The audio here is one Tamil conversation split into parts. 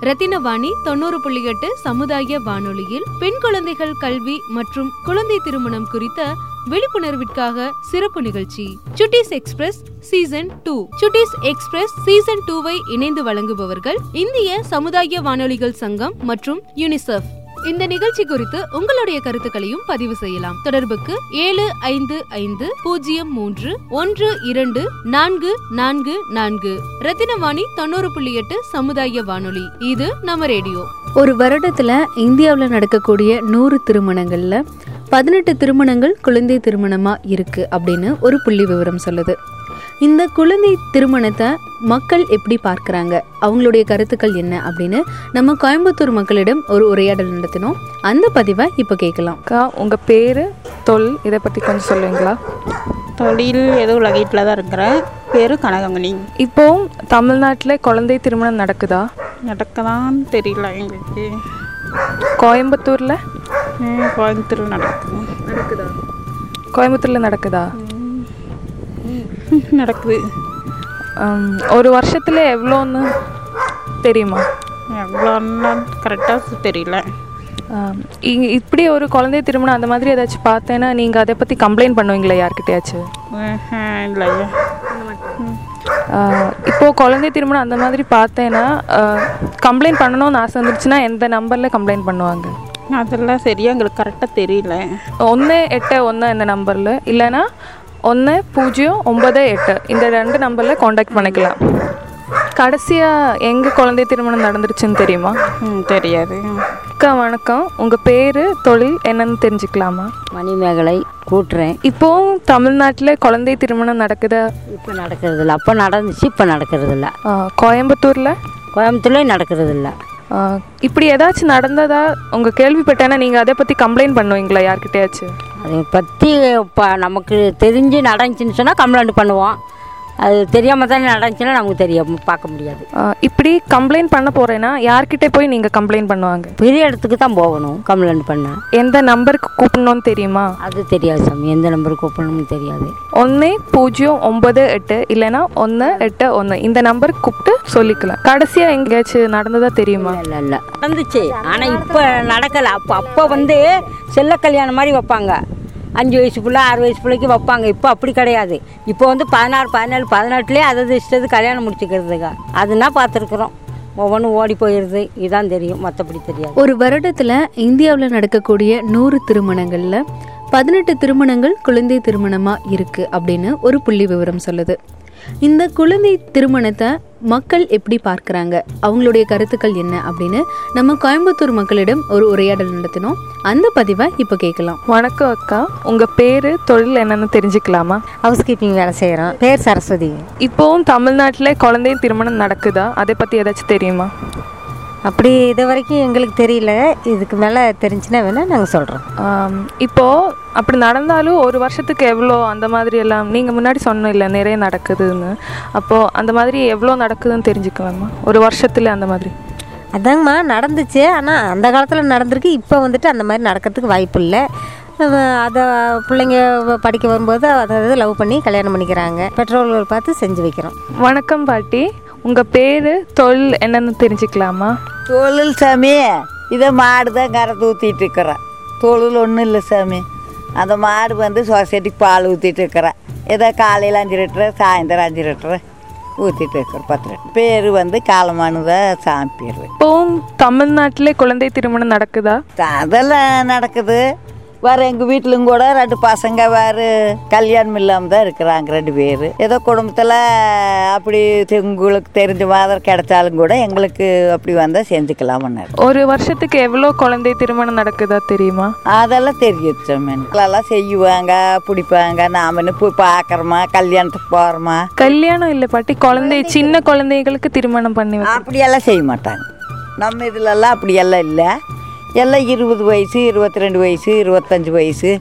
ரத்தினவாணி தொண்ணூறு புள்ளி எட்டு சமுதாய வானொலியில் பெண் குழந்தைகள் கல்வி மற்றும் குழந்தை திருமணம் குறித்த விழிப்புணர்விற்காக சிறப்பு நிகழ்ச்சி. Chuttis express season two. Chuttis express season டூவை இணைந்து வழங்குபவர்கள் இந்திய சமுதாய வானொலிகள் சங்கம் மற்றும் யுனிசெஃப். இந்த நிகழ்ச்சி குறித்து உங்களுடைய கருத்துக்களையும் பதிவு செய்யலாம். தொடர்புக்கு ஏழு ஐந்து ஐந்து பூஜ்ஜியம் மூன்று ஒன்று இரண்டு நான்கு நான்கு நான்கு. ரத்தினவாணி தொண்ணூறு புள்ளி எட்டு சமுதாய வானொலி. இது நம்ம ரேடியோ. ஒரு வருடத்துல இந்தியாவில் நடக்கக்கூடிய நூறு திருமணங்கள்ல பதினெட்டு திருமணங்கள் குழந்தை திருமணமா இருக்கு அப்படின்னு ஒரு புள்ளி விவரம் சொல்லுது. இந்த குழந்தை திருமணத்தை மக்கள் எப்படி பார்க்கறாங்க? அவங்களுடைய கருத்துக்கள் என்ன அப்படின்னு நம்ம கோயம்புத்தூர் மக்களிடம் ஒரு உரையாடல் நடத்தினோம். அந்த பதிவை இப்போ கேட்கலாம். அக்கா உங்கள் பேர் தொழில் இதை பற்றி கொஞ்சம் சொல்லுவீங்களா? தொழில் ஏதோ வீட்டில் தான் இருக்கிறேன் பேர் கனகமணி. இப்போ தமிழ்நாட்டில் குழந்தை திருமணம் நடக்குதா? நடக்கதான் தெரியல எங்களுக்கு. கோயம்புத்தூரில்? ம், கோயம்புத்தூர் நடக்குது. நடக்குதா? கோயம்புத்தூரில் நடக்குதா? நடக்குது ஒரு வருஷத்தில் எவ்வளோன்னு தெரியுமா எவ்வளோன்னா கரெக்டாக தெரியல இப்படி ஒரு குழந்தை திருமணம் அந்த மாதிரி ஏதாச்சும் பார்த்தேன்னா நீங்கள் அதை பற்றி கம்ப்ளைண்ட் பண்ணுவீங்களா யார்கிட்டயாச்சும் இல்லையே இப்போ குழந்தை திருமணம் அந்த மாதிரி பார்த்தேன்னா கம்ப்ளைண்ட் பண்ணணும்னு ஆசை வந்துருச்சுன்னா எந்த நம்பரில் கம்ப்ளைண்ட் பண்ணுவாங்க அதெல்லாம் சரியா எங்களுக்கு கரெக்டாக தெரியல ஒன்று எட்டு ஒன்று இந்த நம்பரில் இல்லைன்னா ஒன்று பூஜ்ஜியம் ஒன்பது எட்டு. இந்த ரெண்டு நம்பரில் காண்டாக்ட் பண்ணிக்கலாம். கடைசியாக எங்கே குழந்தை திருமணம் நடந்துருச்சுன்னு தெரியுமா? ம், தெரியாது. அக்கா வணக்கம். உங்கள் பேர் தொழில் என்னன்னு தெரிஞ்சுக்கலாமா? மணிமேகலை கூட்டுறேன். இப்போ தமிழ்நாட்டில் குழந்தை திருமணம் நடக்குதா? இப்போ நடக்கிறது இல்லை அப்போ நடந்துச்சு இப்போ நடக்கிறது இல்லை கோயம்புத்தூரில்? கோயம்புத்தூர்லேயும் நடக்கிறது இல்லை இப்படி ஏதாச்சும் நடந்ததா உங்கள் கேள்விப்பட்டேன்னா நீங்கள் அதை பற்றி கம்ப்ளைண்ட் பண்ணுவீங்களா யார்கிட்டயாச்சும் அதை பற்றி இப்போ நமக்கு தெரிஞ்சு நடந்துச்சுன்னு சொன்னால் கம்ப்ளைண்ட் பண்ணுவோம். அது தெரியாமல் தானே நடந்துச்சுன்னா நமக்கு தெரியும் பார்க்க முடியாது. இப்படி கம்ப்ளைண்ட் பண்ண போகிறேன்னா யார்கிட்ட போய் நீங்கள் கம்ப்ளைண்ட் பண்ணுவாங்க? பெரிய இடத்துக்கு தான் போகணும் கம்ப்ளைண்ட் பண்ண. எந்த நம்பருக்கு கூப்பிடணும்னு தெரியுமா? அது தெரியாது சாமி எந்த நம்பருக்கு கூப்பிடணும்னு தெரியாது. ஒன்று பூஜ்ஜியம் ஒன்பது எட்டு இல்லைன்னா ஒன்று எட்டு ஒன்று இந்த நம்பருக்கு கூப்பிட்டு சொல்லிக்கலாம். கடைசியாக எங்கேயாச்சும் நடந்ததா தெரியுமா? இல்லை இல்லை நடந்துச்சு. ஆனால் இப்போ நடக்கலை. அப்போ அப்போ வந்து செல்ல கல்யாணம் மாதிரி வைப்பாங்க. அஞ்சு வயசு பிள்ளை ஆறு வயசு பிள்ளைக்கு வைப்பாங்க. இப்போ அப்படி கிடையாது. இப்போ வந்து பதினாறு பதினேழு பதினெட்டுலேயே அதை இஷ்டத்து கல்யாணம் முடிச்சுக்கிறதுங்க. அதுனா பார்த்துருக்குறோம். ஒவ்வொன்றும் ஓடி போயிடுது. இதுதான் தெரியும். மற்றபடி தெரியாது. ஒரு வருடத்தில் இந்தியாவில் நடக்கக்கூடிய நூறு திருமணங்களில் பதினெட்டு திருமணங்கள் குழந்தை திருமணமாக இருக்குது அப்படின்னு ஒரு புள்ளி விவரம் சொல்லுது. இந்த குழந்தை திருமணத்தை மக்கள் எப்படி பார்க்கறாங்க? அவங்களுடைய கருத்துக்கள் என்ன அப்படின்னு நம்ம கோயம்புத்தூர் மக்களிடம் ஒரு உரையாடல் நடத்தினோம். அந்த பதிவை இப்போ கேட்கலாம். வணக்கம் அக்கா. உங்கள் பேர் தொழில் என்னன்னு தெரிஞ்சுக்கலாமா? ஹவுஸ் கீப்பிங் வேலை செய்கிறோம் பேர் சரஸ்வதி. இப்போவும் தமிழ்நாட்டில் குழந்தை திருமணம் நடக்குதா? அதை பற்றி ஏதாச்சும் தெரியுமா? அப்படி இது வரைக்கும் எங்களுக்கு தெரியல. இதுக்கு மேலே தெரிஞ்சுன்னா வேணால் நாங்கள் சொல்கிறோம் ஆம், இப்போ அப்படி நடந்தாலும் ஒரு வருஷத்துக்கு எவ்வளோ அந்த மாதிரி எல்லாம் நீங்கள் முன்னாடி சொன்ன இல்லை நிறைய நடக்குதுன்னு. அப்போது அந்த மாதிரி எவ்வளோ நடக்குதுன்னு தெரிஞ்சுக்கலாமா? ஒரு வருஷத்துல அந்த மாதிரி. அதாங்கம்மா நடந்துச்சு. ஆனால் அந்த காலத்தில் நடந்திருக்கு. இப்போ வந்துட்டு அந்த மாதிரி நடக்கிறதுக்கு வாய்ப்பு இல்லை. அதை பிள்ளைங்க படிக்க வரும்போது அதை லவ் பண்ணி கல்யாணம் பண்ணிக்கிறாங்க. பெற்றோர்கள் பார்த்து செஞ்சு வைக்கிறோம். வணக்கம் பாட்டி. உங்கள் பேர் தொழில் என்னன்னு தெரிஞ்சுக்கலாமா? தொழில் சாமி இதை மாடு தான் கரை ஊற்றிட்டு இருக்கிறேன் தொழில் ஒன்றும் இல்லை சாமி. அந்த மாடு வந்து சொசைட்டிக்கு பால் ஊற்றிட்டு இருக்கிறேன் ஏதோ காலையில் அஞ்சு லிட்டரு சாயந்தரம் அஞ்சு லிட்டரு ஊற்றிட்டு இருக்கிறேன் பத்து லிட்டர். பேர் வந்து காலமானு தான் சாமி பேர் இப்போவும் தமிழ்நாட்டிலே குழந்தை திருமணம் நடக்குதா? அதெல்லாம் நடக்குது. வேறு எங்கள் வீட்டிலும் கூட ரெண்டு பசங்க வேறு கல்யாணம் இல்லாமல் தான் இருக்கிறாங்க ரெண்டு பேர். ஏதோ குடும்பத்தில் அப்படி உங்களுக்கு தெரிஞ்ச மாதிரி கிடைச்சாலும் கூட எங்களுக்கு அப்படி வந்தால் செஞ்சுக்கலாம்னு ஒரு வருஷத்துக்கு எவ்வளோ குழந்தை திருமணம் நடக்குதா தெரியுமா? அதெல்லாம் தெரியுது சாமி எல்லாம் செய்வாங்க பிடிப்பாங்க. நாம போய் பார்க்குறோமா? கல்யாணத்துக்கு போகிறோமா கல்யாணம் இல்லை பாட்டி குழந்தை சின்ன குழந்தைகளுக்கு திருமணம் பண்ணி அப்படியெல்லாம் செய்ய மாட்டாங்க. நம்ம இதுலலாம் அப்படியெல்லாம் இல்லை. எல்லாம் இருபது வயசு இருபத்தி ரெண்டு வயசு இருபத்தஞ்சி வயசு.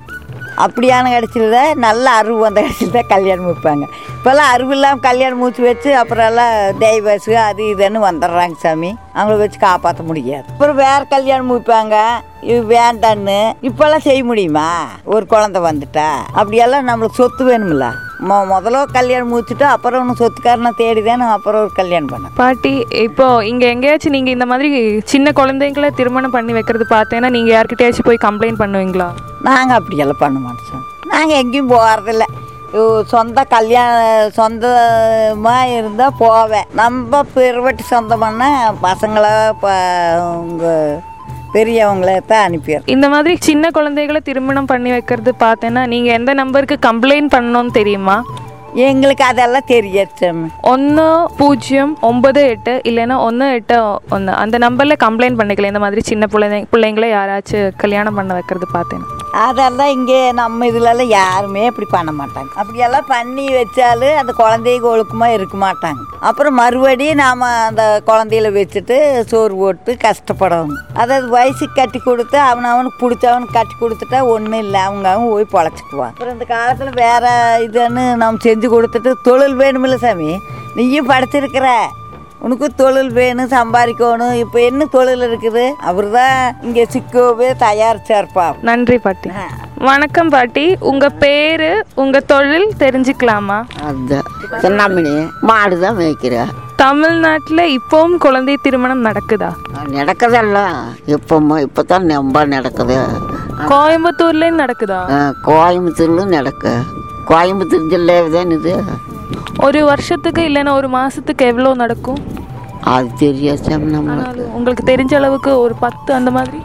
அப்படியான கடைசியில் தான் நல்ல அருவு வந்த கடைசியில் தான் கல்யாணம் வைப்பாங்க. இப்போல்லாம் அருவு இல்லாமல் கல்யாணம் மூச்சு வச்சு அப்புறம் எல்லாம் தெய்வசு அது இதுன்னு வந்துடுறாங்க சாமி. அவங்கள வச்சு காப்பாற்ற முடியாது. அப்புறம் வேறு கல்யாணம் வைப்பாங்க. இது வேண்டான்னு. இப்போல்லாம் செய்ய முடியுமா? ஒரு குழந்த வந்துட்டா. அப்படியெல்லாம் நம்மளுக்கு சொத்து வேணுமில்ல மொ முதல்ல கல்யாணம் முடிச்சுட்டு அப்புறம் ஒன்று சொத்துக்காரனை தேடி தானே அப்புறம் ஒரு கல்யாணம் பண்ணேன் பாட்டி இப்போ இங்க எங்கேயாச்சும் நீங்க இந்த மாதிரி சின்ன குழந்தைங்களை திருமணம் பண்ணி வைக்கிறது பார்த்தேன்னா நீங்க யார்கிட்டயாச்சும் போய் கம்ப்ளைண்ட் பண்ணுவீங்களா? நாங்கள் அப்படியெல்லாம் பண்ண மாட்டோம் நாங்கள் எங்கேயும் போகிறதில்ல சொந்த கல்யாணம் சொந்தமாக இருந்தால் போவேன். நம்ம பிறவட்டி சொந்தம்னா பசங்களை இப்போ உங்கள் பெரியவங்கள தான் அனுப்பிடுறேன் இந்த மாதிரி சின்ன குழந்தைகளை திருமணம் பண்ணி வைக்கிறது பார்த்தேன்னா நீங்க எந்த நம்பருக்கு கம்ப்ளைண்ட் பண்ணணும்னு தெரியுமா? எங்களுக்கு அதெல்லாம் தெரியாது சாமி ஒன்று பூஜ்ஜியம் ஒன்பது எட்டு இல்லைன்னா ஒன்று எட்டு ஒன்று அந்த நம்பரில் கம்ப்ளைண்ட் பண்ணிக்கலாம் இந்த மாதிரி சின்ன பிள்ளை பிள்ளைங்களை யாராச்சும் கல்யாணம் பண்ண வைக்கிறது பார்த்தேன் அதெல்லாம் இங்கே நம்ம இதுலலாம் யாருமே இப்படி பண்ண மாட்டாங்க. அப்படியெல்லாம் பண்ணி வச்சாலும் அந்த குழந்தைங்க ஒழுக்கமாக இருக்க மாட்டாங்க. அப்புறம் மறுபடியும் நாம் அந்த குழந்தையில வச்சுட்டு சோறு போட்டு கஷ்டப்படணும் அதாவது வயசுக்கு கட்டி கொடுத்து அவன் அவனுக்கு பிடிச்சவனுக்கு கட்டி கொடுத்துட்டா ஒன்றும் இல்லை அவங்க அவங்க போய் பொழைச்சிக்குவான். அப்புறம் இந்த காலத்தில் வேறு இதுன்னு நம்ம செஞ்சு கொடுத்துட்டு தொழில் வேணுமில்ல சாமி. நீயும் படிச்சிருக்கிற. உனக்கு தொழில் வேணும் சம்பாதிக்கணும் இப்போ என்ன தொழில் இருக்குது? அவர் தான் இங்கே சிக்கோவே தயாரிச்சார்ப்பா நன்றி பாட்டி. வணக்கம் பாட்டி. உங்க பேரு உங்க தொழில் தெரிஞ்சுக்கலாமா? அதுதான் சின்னாமணி மாடு தான் மேய்க்கிறேன் தமிழ்நாட்டில் இப்போவும் குழந்தை திருமணம் நடக்குதா? நடக்குதெல்லாம் இப்போ இப்போ தான் ரொம்ப நடக்குது. கோயம்புத்தூர்லேயும் நடக்குதா? ஆ, கோயம்புத்தூர்லும் நடக்கு. கோயம்புத்தூர் ஜில்லையில் தான் இது. ஒரு வருஷத்துக்கு இல்லைன்னா ஒரு மாசத்துக்கு எவ்வளோ நடக்கும்? அது தெரியாது நம்மளுக்கு? உங்களுக்கு தெரிஞ்ச அளவுக்கு ஒரு பத்து அந்த மாதிரி?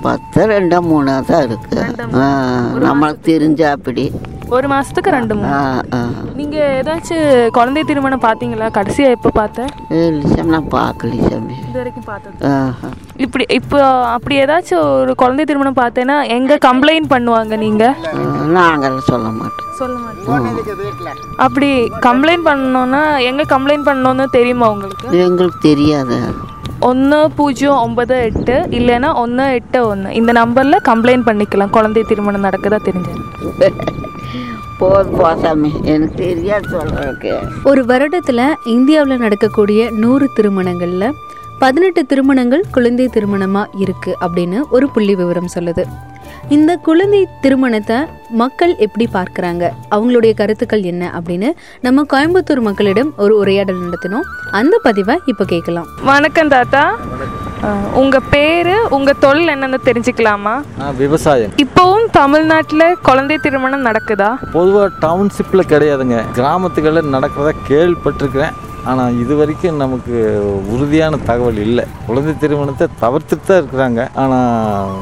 பத்து ரெண்டா மூணா தான் இருக்கு. ஆ, நம்மளுக்கு தெரிஞ்ச அப்படி. ஒரு மாசத்துக்கு ரெண்டு மூணு. ஆ ஆ. நீங்க ஏதாச்சும் குழந்தை திருமணம் பார்த்தீங்களா கடைசியா எப்போ பார்த்த? இல்லை சாமி நான் பார்க்கல சாமி இது வரைக்கும் பார்த்தது. ஆஹா. இப்படி இப்போ அப்படி ஏதாச்சும் ஒரு குழந்தை திருமணம் பார்த்தேன்னா எங்க கம்ப்ளைண்ட் பண்ணுவாங்க நீங்க? ஆ, நாங்கெல்லாம் சொல்ல மாட்டோம். சொல்ல மாட்டேன் அப்படி கம்ப்ளைண்ட் பண்ணணும்னா எங்க கம்ப்ளைண்ட் பண்ணணும்னு தெரியுமா உங்களுக்கு? எங்களுக்கு தெரியாது. ஒன்று பூஜ்ஜியம் ஒன்பது எட்டு இல்லைன்னா ஒன்று எட்டு ஒன்று இந்த நம்பரில் கம்ப்ளைண்ட் பண்ணிக்கலாம். குழந்தை திருமணம் நடக்குதா தெரிஞ்சது போதும் போசாமி. எனக்கு தெரியாது சொல்கிறதுக்கு ஒரு வருடத்துல இந்தியாவில் நடக்கக்கூடிய நூறு திருமணங்கள்ல பதினெட்டு திருமணங்கள் குழந்தை திருமணமா இருக்கு அப்படின்னு ஒரு புள்ளி விவரம் சொல்லுது. இந்த குழந்தை திருமணத்தை மக்கள் எப்படி பார்க்கறாங்க? அவங்களுடைய கருத்துக்கள் என்ன அப்படின்னு நம்ம கோயம்புத்தூர் மக்களிடம் ஒரு உரையாடல் நடத்தினோம் அந்த பதிவை இப்போ கேட்கலாம். வணக்கம் தாத்தா. அஹ், உங்க பேரு உங்க தொழில் என்னன்னு தெரிஞ்சுக்கலாமா? விவசாயம். இப்போவும் தமிழ்நாட்டில் குழந்தை திருமணம் நடக்குதா? பொதுவாக டவுன்ஷிப்பில் கிடையாதுங்க. கிராமத்துகளில் நடக்கிறத கேள்விப்பட்டிருக்கிறேன். ஆனால் இது வரைக்கும் நமக்கு உறுதியான தகவல் இல்லை. குழந்தை திருமணத்தை தவிர்த்துட்டு தான் இருக்கிறாங்க. ஆனால்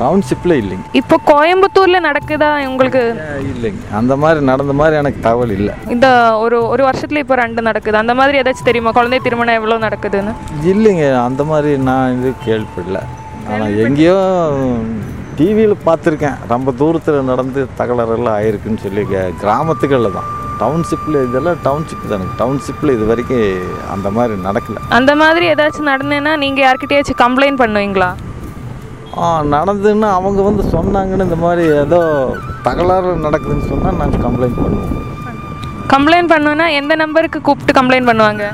டவுன்ஷிப்பில் இல்லைங்க. இப்போ கோயம்புத்தூர்ல நடக்குதா உங்களுக்கு? இல்லைங்க. அந்த மாதிரி நடந்த மாதிரி எனக்கு தகவல் இல்லை. இந்த ஒரு ஒரு வருஷத்துல இப்போ ரெண்டு நடக்குது. அந்த மாதிரி ஏதாச்சும் தெரியுமா? குழந்தை திருமணம் எவ்வளோ நடக்குதுன்னு? இல்லைங்க. அந்த மாதிரி நான் இது கேள்விப்படல. ஆனால் எங்கேயோ டிவியில் பார்த்துருக்கேன். ரொம்ப தூரத்தில் நடந்து தகராறுலாம் ஆயிருக்குன்னு சொல்லி க- கிராமத்துகளில் தான். டவுன்ஷிப்பில் இதெல்லாம் டவுன்ஷிப் தானே. டவுன்ஷிப்பில் இது வரைக்கும் அந்த மாதிரி நடக்கலை. அந்த மாதிரி ஏதாச்சும் நடந்தேன்னா நீங்க யார்கிட்டயாச்சும் கம்ப்ளைண்ட் பண்ணுவீங்களா? நடந்துன்னு அவங்க வந்து சொன்னாங்கன்னு இந்த மாதிரி ஏதோ தகராறு நடக்குதுன்னு சொன்னால் நாங்கள் கம்ப்ளைண்ட் பண்ணுவோம். கம்ப்ளைண்ட் பண்ணுவேன்னா எந்த நம்பருக்கு கூப்பிட்டு கம்ப்ளைண்ட் பண்ணுவாங்க?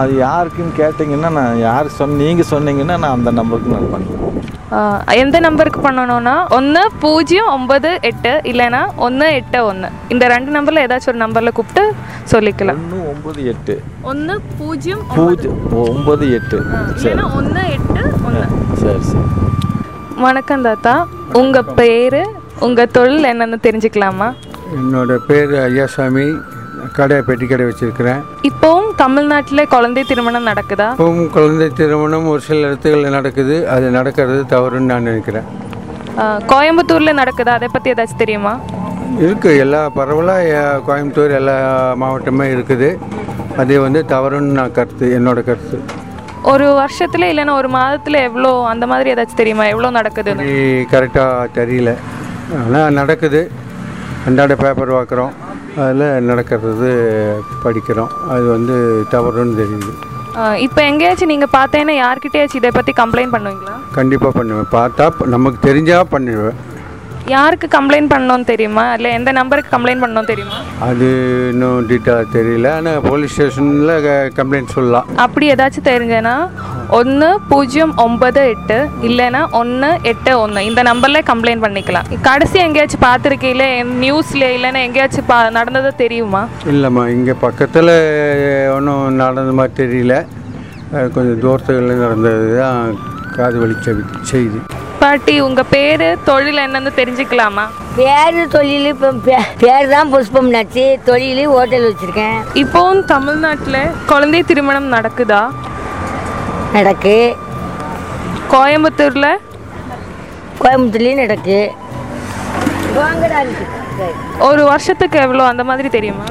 அது யாருக்குன்னு கேட்டிங்கன்னா நான் யார் சொன்ன நீங்கள் சொன்னீங்கன்னா நான் அந்த நம்பருக்கு நான் பண்ணுவேன். எந்த நம்பருக்கு பண்ணணும்னா ஒன்று பூஜ்ஜியம் ஒன்பது எட்டு இல்லைன்னா ஒன்று எட்டு ஒன்று இந்த ரெண்டு நம்பரில் ஏதாச்சும் ஒரு நம்பரில் கூப்பிட்டு சொல்லிக்கலாம். ஒன்று ஒம்பது எட்டு. ஒன்று பூஜ்ஜியம் பூஜ்ஜியம் ஒம்பது எட்டு. சரி. ஒன்று எட்டு ஒன்று சரி சரி. வணக்கம் தாத்தா. உங்கள் பேர் உங்கள் தொழில் என்னன்னு தெரிஞ்சுக்கலாமா? என்னோட பேர் ஐயாசாமி. கடை பெட்டி கடை வச்சுருக்கிறேன். இப்போவும் தமிழ்நாட்டில் குழந்தை திருமணம் நடக்குதா? இப்பவும் குழந்தை திருமணம் ஒரு சில இடத்துகளில் நடக்குது. அது நடக்கிறது தவறுன்னு நான் நினைக்கிறேன். கோயம்புத்தூர்ல நடக்குதா? அதை பற்றி ஏதாச்சும் தெரியுமா? இருக்குது எல்லா பரவலாக கோயம்புத்தூர் எல்லா மாவட்டமே இருக்குது. அது வந்து தவறுன்னு நான் கருத்து என்னோட கருத்து. ஒரு வருஷத்துல இல்லைன்னா ஒரு மாதத்துல எவ்வளோ அந்த மாதிரி ஏதாச்சும் தெரியுமா? எவ்வளோ நடக்குதுன்னு? கரெக்டாக தெரியல. ஆனால் நடக்குது. அன்றாட பேப்பர் பார்க்குறோம் அதில் நடக்கிறது படிக்கிறோம். அது வந்து தவறுன்னு தெரியுது. இப்போ எங்கேயாச்சும் நீங்கள் பார்த்தேன்னா யார்கிட்டயாச்சும் இதை பற்றி கம்ப்ளைண்ட் பண்ணுவீங்களா? கண்டிப்பாக பண்ணுவேன். பார்த்தா நமக்கு தெரிஞ்சால் பண்ணிடுவேன் யாருக்கு கம்ப்ளைண்ட் பண்ணணும் தெரியுமா? இல்லை எந்த நம்பருக்கு கம்ப்ளைண்ட் பண்ணணும் தெரியுமா? அது இன்னும் டீட்டெயிலாக தெரியல. ஆனால் போலீஸ் ஸ்டேஷனில் கம்ப்ளைண்ட் சொல்லலாம். அப்படி ஏதாச்சும் தெரிஞ்சேன்னா ஒன்று பூஜ்ஜியம் ஒன்பது எட்டு இல்லைன்னா ஒன்று எட்டு ஒன்று இந்த நம்பரில் கம்ப்ளைண்ட் பண்ணிக்கலாம். கடைசி எங்கேயாச்சும் பார்த்துருக்கீங்களே? நியூஸில் இல்லைன்னா எங்கேயாச்சும் பா நடந்ததோ தெரியுமா? இல்லைம்மா இங்கே பக்கத்தில் ஒன்றும் நடந்த மாதிரி தெரியல. கொஞ்சம் தூரத்துகளில் நடந்தது தான் காது செவி- செய்தி. பாட்டி உங்கள் பேர் தொழில் என்னன்னு தெரிஞ்சுக்கலாமா? பேர் தொழில் இப்போ பேர் தான் புஷ்பம் நச்சு தொழில் ஹோட்டல் வச்சுருக்கேன். இப்போவும் தமிழ்நாட்டில் குழந்தை திருமணம் நடக்குதா? நடக்கு. கோயம்புத்தூரில்? கோயம்புத்தூர்லேயும் நடக்கு. வாங்கடா ஒரு வருஷத்துக்கு எவ்வளோ அந்த மாதிரி தெரியுமா?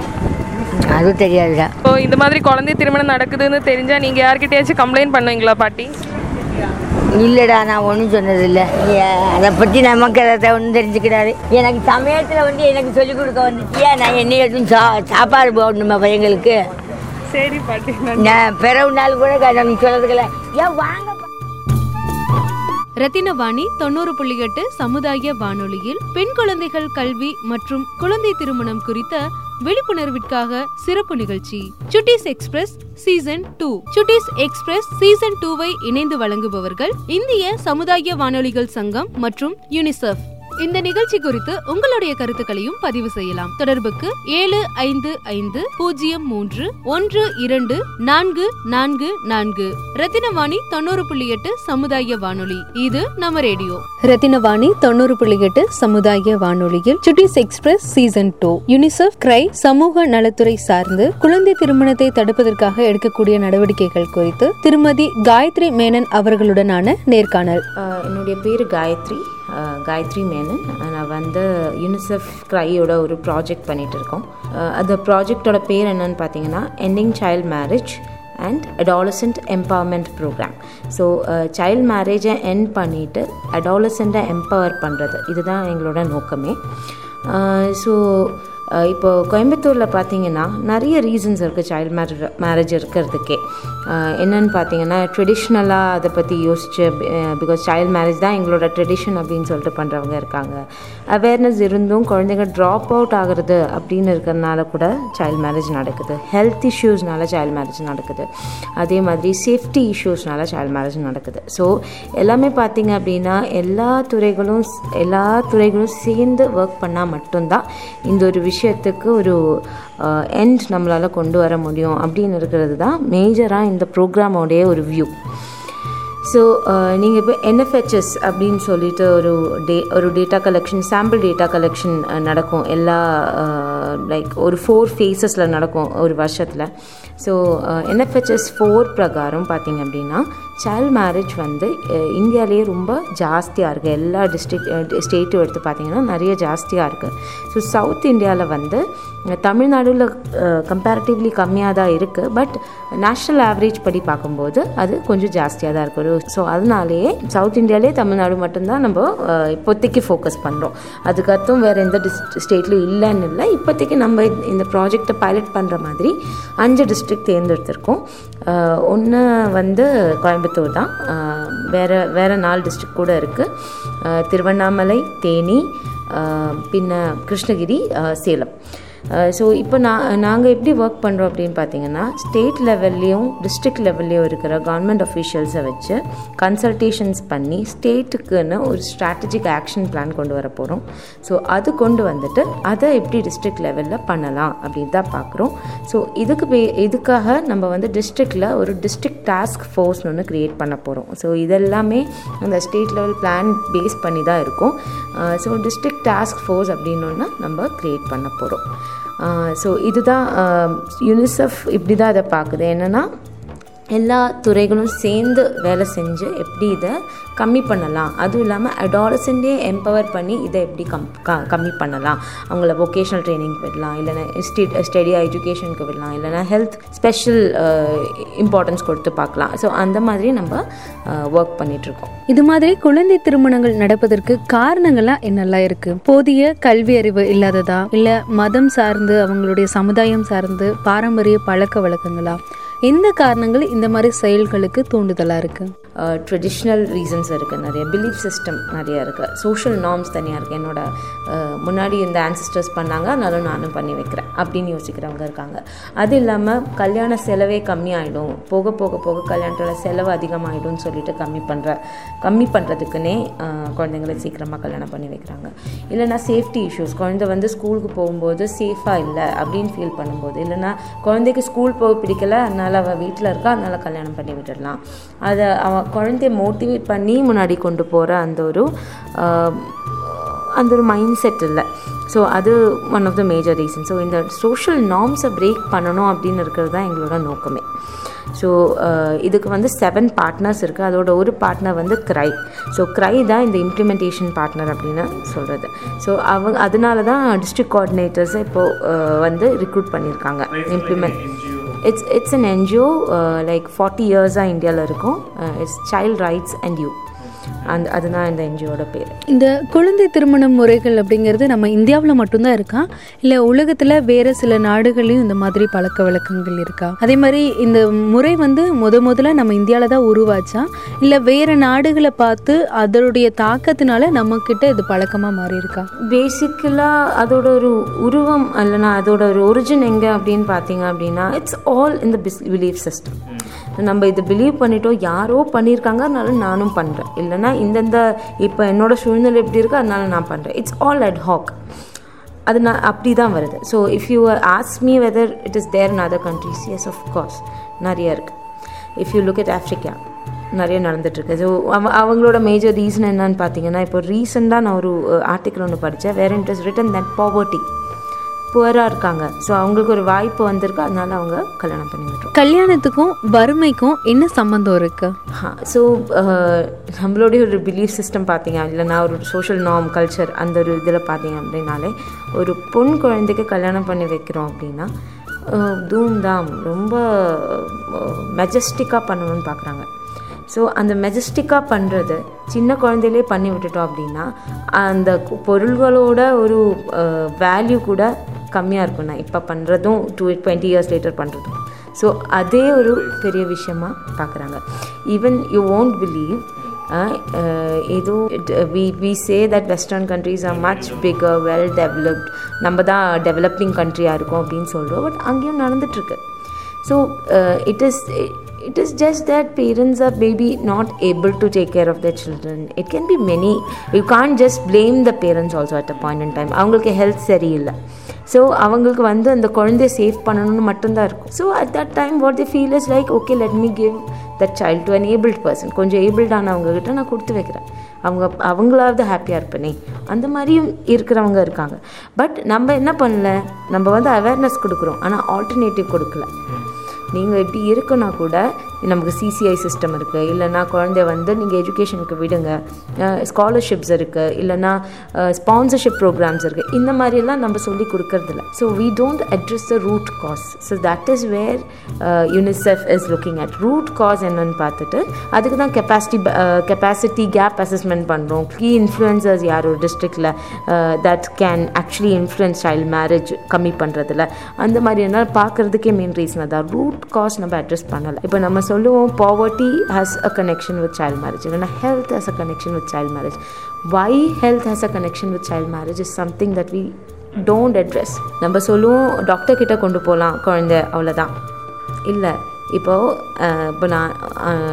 அது தெரியாதுடா. இப்போ இந்த மாதிரி குழந்தை திருமணம் நடக்குதுன்னு தெரிஞ்சால் நீங்கள் யார்கிட்டயாச்சும் கம்ப்ளைண்ட் பண்ணுவீங்களா பாட்டி? இல்லைடா நான் ஒன்றும் சொன்னதில்லை. அதை பற்றி நமக்கு அதை ஒன்றும் தெரிஞ்சுக்கிடாது எனக்கு சமயத்தில் வந்து எனக்கு சொல்லிக் கொடுக்க வந்துட்டியா? நான் என்ன எதுவும் சா சாப்பாடு போடணுமா பையங்களுக்கு? சரி பாட்டி நான் பிறகு நாள் கூட க- நீ சொல்கிறதுக்குல ஏன் வாங்க ரத்தினவாணி தொண்ணூறு புள்ளி எட்டு சமுதாய வானொலியில் பெண் குழந்தைகள் கல்வி மற்றும் குழந்தை திருமணம் குறித்த விழிப்புணர்விற்காக சிறப்பு நிகழ்ச்சி Chuttis express season two. Chuttis express season டூவை இணைந்து வழங்குபவர்கள் இந்திய சமுதாய வானொலிகள் சங்கம் மற்றும் யுனிசெஃப். இந்த நிகழ்ச்சி குறித்து உங்களுடைய கருத்துக்களையும் பதிவு செய்யலாம். தொடர்புக்கு ஏழு ஐந்து ஐந்து பூஜ்ஜியம் மூன்று ஒன்று இரண்டு நான்கு நான்கு நான்கு. ரத்தினவாணி தொண்ணூறு புள்ளி எட்டு சமுதாய வானொலி. இது நம்ம ரேடியோ. ரத்தினவாணி தொண்ணூறு புள்ளி எட்டு சமுதாய வானொலியில் Chuttis express season two. UNICEF CRY சமூக நலத்துறை சார்ந்து குழந்தை திருமணத்தை தடுப்பதற்காக எடுக்கக்கூடிய நடவடிக்கைகள் குறித்து திருமதி காயத்ரி மேனன் அவர்களுடனான நேர்காணல். என்னுடைய பேர் காயத்ரி. காயத்ரி மேனன். நான் வந்து யூனிசெஃப் க்ரையோட ஒரு ப்ராஜெக்ட் பண்ணிகிட்டு இருக்கோம் அந்த ப்ராஜெக்டோட பேர் என்னன்னு பார்த்தீங்கன்னா ending child marriage and adolescent empowerment programme so child மேரேஜை end பண்ணிவிட்டு அடாலசண்ட்டை எம்பவர் பண்ணுறது இதுதான் எங்களோட நோக்கமே. ஸோ இப்போ கோயம்புத்தூரில் பார்த்தீங்கன்னா நிறைய ரீசன்ஸ் இருக்குது சைல்டு மேரேஜ் மேரேஜ் இருக்கிறதுக்கே. என்னென்னு பார்த்தீங்கன்னா ட்ரெடிஷ்னலாக அதை பற்றி யோசிச்சு பிகாஸ் சைல்ட் மேரேஜ் தான் எங்களோட ட்ரெடிஷன் அப்படின்னு சொல்லிட்டு பண்ணுறவங்க இருக்காங்க. அவேர்னஸ் இருந்தும் குழந்தைங்க ட்ராப் அவுட் ஆகுறது அப்படின்னு இருக்கிறதுனால கூட சைல்ட் மேரேஜ் நடக்குது. ஹெல்த் இஷ்யூஸ்னால சைல்ட் மேரேஜ் நடக்குது. அதே மாதிரி சேஃப்டி இஷ்யூஸ்னால சைல்ட் மேரேஜ் நடக்குது. ஸோ எல்லாமே பார்த்தீங்க அப்படின்னா எல்லா துறைகளும் எல்லா துறைகளும் சேர்ந்து ஒர்க் பண்ணால் மட்டும்தான் இந்த ஒரு விஷயம் விஷயத்துக்கு ஒரு எண்ட் நம்மளால் கொண்டு வர முடியும் அப்படின்னு இருக்கிறது தான் மேஜராக இந்த ப்ரோக்ராமோடைய ஒரு வியூ ஸோ நீங்கள் இப்போ என்எஃப்ஹெச்எஸ் அப்படின்னு சொல்லிட்டு ஒரு டே ஒரு data collection sample data collection நடக்கும். எல்லா லைக் ஒரு ஃபோர் ஃபேஸஸில் நடக்கும் ஒரு வருஷத்தில். ஸோ என்எஃப்ஹெச்எஸ் ஃபோர் பிரகாரம் பார்த்தீங்க அப்படின்னா சைல்ட் மேரேஜ் வந்து இந்தியாவிலேயே ரொம்ப ஜாஸ்தியாக இருக்குது எல்லா டிஸ்ட்ரிக் ஸ்டேட்டும் எடுத்து பார்த்தீங்கன்னா நிறைய ஜாஸ்தியாக இருக்குது ஸோ சவுத் இந்தியாவில் வந்து தமிழ்நாடுல கம்பேரிட்டிவ்லி கம்மியாக தான் இருக்குது பட் நேஷ்னல் ஆவரேஜ் படி பார்க்கும்போது அது கொஞ்சம் ஜாஸ்தியாக தான் இருக்குது ஸோ அதனாலேயே சவுத் இந்தியாவிலே தமிழ்நாடு மட்டும்தான் நம்ம இப்போதைக்கு ஃபோக்கஸ் பண்ணுறோம் அதுக்கப்புறம் வேறு எந்த டிஸ் ஸ்டேட்லையும் இல்லைன்னு இல்லை. இப்போதைக்கு நம்ம இந்த- இந்த ப்ராஜெக்டை பைலட் பண்ணுற மாதிரி அஞ்சு டிஸ்ட்ரிக்ட் தேர்ந்தெடுத்திருக்கோம். ஒன்று வந்து கோயம்புத்தூர் தான். வேறு வேறு நாலு டிஸ்ட்ரிக் கூட இருக்குது திருவண்ணாமலை தேனி பின்ன கிருஷ்ணகிரி சேலம். Uh, ஸோ இப்போ நான் நாங்கள் எப்படி ஒர்க் பண்ணுறோம் அப்படின்னு பார்த்தீங்கன்னா ஸ்டேட் லெவல்லையும் டிஸ்ட்ரிக்ட் லெவல்லையும் இருக்கிற கவர்மெண்ட் அஃபீஷியல்ஸை வச்சு கன்சல்டேஷன்ஸ் பண்ணி ஸ்டேட்டுக்குன்னு ஒரு ஸ்ட்ராட்டஜிக் ஆக்ஷன் பிளான் கொண்டு வர போகிறோம் ஸோ அது கொண்டு வந்துட்டு அதை எப்படி டிஸ்ட்ரிக்ட் லெவலில் பண்ணலாம் அப்படின்னு தான் பார்க்குறோம் ஸோ இதுக்கு பே இதுக்காக நம்ம வந்து டிஸ்ட்ரிக்டில் ஒரு டிஸ்ட்ரிக்ட் டாஸ்க் ஃபோர்ஸ்னு ஒன்று க்ரியேட் பண்ண போகிறோம் ஸோ இதெல்லாமே அந்த ஸ்டேட் லெவல் பிளான் பேஸ் பண்ணி தான் இருக்கும். So uh, district task force அப்படின்னு ஒன்று நம்ம க்ரியேட் பண்ண போகிறோம் ஸோ இதுதான் யூனிசெஃப் இப்படி தான் இதை பார்க்குது. என்னென்னா எல்லா துறைகளும் சேர்ந்து வேலை செஞ்சு எப்படி இதை கம்மி பண்ணலாம்? அதுவும் இல்லாமல் அடாலசென்டே எம்பவர் பண்ணி இதை எப்படி கம் க கம்மி பண்ணலாம்? அவங்கள வொக்கேஷனல் ட்ரைனிங்க்கு விடலாம் இல்லைன்னா ஸ்டெட் ஸ்டடியாக எஜுகேஷனுக்கு விடலாம் இல்லைன்னா ஹெல்த் ஸ்பெஷல் இம்பார்ட்டன்ஸ் கொடுத்து பார்க்கலாம். ஸோ அந்த மாதிரி நம்ம ஒர்க் பண்ணிகிட்ருக்கோம் இது மாதிரி குழந்தை திருமணங்கள் நடப்பதற்கு காரணங்கள்லாம் என்னெல்லாம் இருக்குது போதிய கல்வி அறிவு இல்லாததா? இல்லை மதம் சார்ந்து அவங்களுடைய சமுதாயம் சார்ந்து பாரம்பரிய பழக்க வழக்கங்களா? எந்த காரணங்கள் இந்த மாதிரி செயல்களுக்கு தூண்டுதலாக இருக்குது ட்ரெடிஷ்னல் ரீசன்ஸ் இருக்குது நிறைய. பிலீஃப் சிஸ்டம் நிறைய இருக்குது சோஷியல் நார்ம்ஸ் தனியாக இருக்குது என்னோட முன்னாடி இந்த ஆன்சிஸ்டர்ஸ் பண்ணாங்க அதனால நானும் பண்ணி வைக்கிறேன் அப்படின்னு யோசிக்கிறவங்க இருக்காங்க. அது இல்லாமல் கல்யாண செலவே கம்மியாயிடும். போக போக போக கல்யாணத்தோட செலவு அதிகமாகிடும்னு சொல்லிட்டு கம்மி பண்ணுற கம்மி பண்ணுறதுக்குன்னே குழந்தைங்களை சீக்கிரமாக கல்யாணம் பண்ணி வைக்கிறாங்க. இல்லைன்னா சேஃப்டி இஷ்யூஸ் குழந்தை வந்து ஸ்கூலுக்கு போகும்போது சேஃபாக இல்லை அப்படின்னு ஃபீல் பண்ணும்போது. இல்லைன்னா குழந்தைக்கு ஸ்கூல் போக பிடிக்கல அதனால் அவள் வீட்டில் இருக்கா அதனால் கல்யாணம் பண்ணி விட்டுடலாம். அதை அவன் குழந்தைய மோட்டிவேட் பண்ணி முன்னாடி கொண்டு போகிற அந்த ஒரு அந்த ஒரு மைண்ட் செட் இல்லை. ஸோ அது one of the major reason so இந்த சோஷியல் நார்ம்ஸை பிரேக் பண்ணணும் அப்படின்னு இருக்கிறது தான் எங்களோட நோக்கமே. ஸோ இதுக்கு வந்து செவன் பார்ட்னர்ஸ் இருக்குது அதோட ஒரு பார்ட்னர் வந்து க்ரை ஸோ க்ரை தான் இந்த இம்ப்ளிமெண்டேஷன் பார்ட்னர் அப்படின்னு சொல்கிறது ஸோ அவங்க அதனால தான் டிஸ்ட்ரிக்ட் கோஆர்டினேட்டர்ஸை இப்போது வந்து ரிக்ரூட் பண்ணியிருக்காங்க. Implement it's it's an NGO like forty இயர்ஸாக இந்தியாவில் இருக்கும். It's child rights and you அந்த அதுதான் இந்த என்ஜிஓட பேர். இந்த குழந்தை திருமண முறைகள் அப்படிங்கிறது நம்ம இந்தியாவில் மட்டும்தான் இருக்கா? இல்லை உலகத்தில் வேறு சில நாடுகள்லையும் இந்த மாதிரி பழக்க வழக்கங்கள் இருக்கா? அதே மாதிரி இந்த முறை வந்து முத முதல்ல நம்ம இந்தியாவில் தான் உருவாச்சா? இல்லை வேறு நாடுகளை பார்த்து அதனுடைய தாக்கத்தினால நம்மக்கிட்ட இது பழக்கமாக மாறி இருக்கா பேசிக்கலாக அதோட ஒரு உருவம் இல்லைனா அதோட ஒரு ஒரிஜின் எங்கே அப்படின்னு பார்த்தீங்க அப்படின்னா இட்ஸ் ஆல் இந்த பிஸ் பிலீஃப் சிஸ்டம் நம்ம இதை பிலீவ் பண்ணிட்டோம் யாரோ பண்ணியிருக்காங்க அதனால நானும் பண்ணுறேன் இல்லைன்னா இந்தந்த இப்போ என்னோடய சூழ்நிலை எப்படி இருக்கோ அதனால நான் பண்ணுறேன் இட்ஸ் ஆல் அட் ஹாக் அது நான் அப்படி தான் வருது. So if you ask me whether it is there in other countries yes of course நிறைய இருக்குது if you look it Africa நிறைய நடந்துட்டுருக்கு ஸோ அவ அவங்களோட மேஜர் ரீசன் என்னன்னு பார்த்தீங்கன்னா இப்போ ரீசெண்டாக நான் ஒரு ஆர்டிக்கல் ஒன்று படித்தேன் where it is written that poverty புவராக இருக்காங்க. ஸோ அவங்களுக்கு ஒரு வாய்ப்பு வந்திருக்கு. அதனால அவங்க கல்யாணம் பண்ணி விட்டுரும் கல்யாணத்துக்கும் வறுமைக்கும் என்ன சம்பந்தம் இருக்கு? ஸோ நம்மளுடைய ஒரு பிலீஃப் சிஸ்டம் பார்த்தீங்க இல்லைன்னா ஒரு சோஷியல் நார்ம் கல்ச்சர் அந்த ஒரு இதில் பார்த்தீங்க அப்படின்னாலே ஒரு பொன் குழந்தைக்கு கல்யாணம் பண்ணி வைக்கிறோம் அப்படின்னா தூம்தாம் ரொம்ப மெஜஸ்டிக்காக பண்ணணும்னு பார்க்குறாங்க. ஸோ அந்த மெஜஸ்டிக்காக பண்ணுறது சின்ன குழந்தையிலே பண்ணி விட்டுட்டோம் அப்படின்னா அந்த பொருள்களோட ஒரு வேல்யூ கூட கம்மியாக இருக்கும். நான் இப்போ பண்ணுறதும் டூ டுவெண்ட்டி இயர்ஸ் லேட்டர் பண்ணுறதும் ஸோ அதே ஒரு பெரிய விஷயமா பார்க்குறாங்க ஈவன் யூ ஓன்ட் பிலீவ் ஏதோ we we say that western countries are much bigger well developed நம்ம தான் டெவலப்பிங் கண்ட்ரியாக இருக்கோம் அப்படின்னு சொல்கிறோம் பட் அங்கேயும் நடந்துட்டுருக்கு so it is it is just that parents are maybe not able to take care of their children. It can be many. You can't just blame the parents also at a point in time. அவங்களுக்கு ஹெல்த் சரியில்லை. ஸோ அவங்களுக்கு வந்து அந்த குழந்தைய சேஃப் பண்ணணும்னு மட்டும்தான் இருக்கும். So at that time what the feel is like okay let me give that child to an abled person கொஞ்சம் ஏபிள்டானவங்ககிட்ட நான் கொடுத்து வைக்கிறேன். அவங்க அவங்களாவது ஹாப்பியாக இருப்பேனே அந்த மாதிரியும் இருக்கிறவங்க இருக்காங்க. பட் நம்ம என்ன பண்ணல? நம்ம வந்து அவேர்னஸ் கொடுக்குறோம். ஆனால் ஆல்டர்னேட்டிவ் கொடுக்கல. நீங்கள் இப்படி இருக்குன்னா கூட நமக்கு சிசிஐ சிஸ்டம் இருக்குது இல்லைன்னா குழந்தைய வந்து நீங்கள் எஜுகேஷனுக்கு விடுங்க. ஸ்காலர்ஷிப்ஸ் இருக்குது இல்லைன்னா ஸ்பான்சர்ஷிப் ப்ரோக்ராம்ஸ் இருக்குது இந்த மாதிரியெல்லாம் நம்ம சொல்லி கொடுக்கறதில்ல. So we don't address the root cause so that is where UNICEF is looking at root cause என்னன்னு பார்த்துட்டு அதுக்கு தான் கெப்பாசிட்டி கெப்பாசிட்டி கேப் அசஸ்மெண்ட் பண்ணுறோம் கீ இன்ஃப்ளூயன்சர்ஸ் யார்? ஒரு டிஸ்ட்ரிக்டில் that can actually influence child marriage கம்மி பண்ணுறதுல அந்த மாதிரி என்ன பார்க்குறதுக்கே மெயின் ரீசன் அதான். ரூட் காஸ் நம்ம அட்ரஸ் பண்ணலை. இப்போ நம்ம சொல்லுவோம் poverty has a connection with child marriage இல்லைன்னா health has a connection with child marriage why health has a connection with child marriage is something that we don't address நம்ம சொல்லுவோம் டாக்டர் கிட்ட கொண்டு போகலாம் குழந்தை அவ்வளோதான் இல்லை இப்போது இப்போ நான்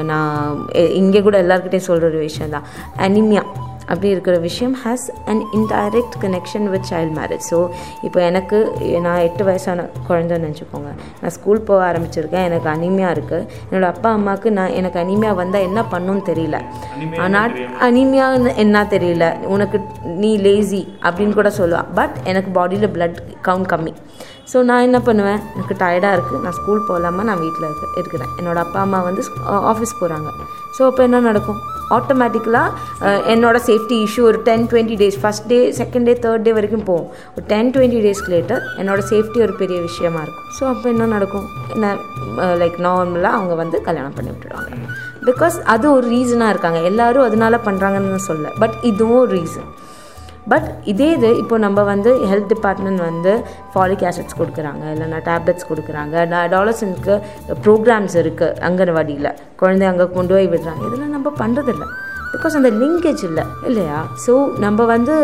நான் இங்கே கூட எல்லாருக்கிட்டையும் சொல்கிற ஒரு விஷயம் தான் அனிமியா அப்படி இருக்கிற விஷயம் has an indirect connection with child marriage so இப்போ எனக்கு நான் எட்டு வயசான குழந்தைன்னு நினச்சிக்கோங்க. நான் ஸ்கூல் போக ஆரம்பிச்சிருக்கேன். எனக்கு அனிமியா இருக்குது என்னோட அப்பா அம்மாவுக்கு நான் எனக்கு அனிமியா வந்தால் என்ன பண்ணுன்னு தெரியல. ஆனால் அனிமியா என்ன தெரியல. உனக்கு நீ லேசி அப்படின்னு கூட சொல்லுவா பட் எனக்கு பாடியில் blood கவுண்ட் கம்மி. ஸோ நான் என்ன பண்ணுவேன்? எனக்கு டயர்டாக இருக்குது நான் ஸ்கூல் போகலாமா நான் வீட்டில் இருக்க இருக்கிறேன். என்னோட அப்பா அம்மா வந்து ஆஃபீஸ் போகிறாங்க ஸோ அப்போ என்ன நடக்கும்? ஆட்டோமேட்டிக்கலாக uh, என்னோட சேஃப்டி இஷ்யூ ஒரு ten twenty days first day second day third day வரைக்கும் போகும். ஒரு டென் டுவெண்ட்டி டேஸ்க்கு லேட்டர் என்னோட சேஃப்டி ஒரு பெரிய விஷயமா இருக்கும். ஸோ அப்போ என்ன நடக்கும்? என்ன லைக் நார்மலாக அவங்க வந்து கல்யாணம் பண்ணி விட்டுடுவாங்க பிகாஸ் அது ஒரு ரீசனாக இருக்காங்க. எல்லோரும் அதனால பண்ணுறாங்கன்னு சொல்ல பட் இதுவும் ரீசன் பட் இதே இது இப்போ நம்ம வந்து ஹெல்த் டிபார்ட்மெண்ட் வந்து ஃபாலிக் ஆசிட்ஸ் கொடுக்குறாங்க இல்லைன்னா டேப்லெட்ஸ் கொடுக்குறாங்க அடாலசனுக்கு ப்ரோக்ராம்ஸ் இருக்குது அங்கன்வாடியில். குழந்தை அங்கே கொண்டு போய் விடுறாங்க. இதெல்லாம் நம்ம பண்ணுறதில்ல பிகாஸ் அந்த லிங்கேஜ் இல்லை இல்லையா? ஸோ நம்ம வந்து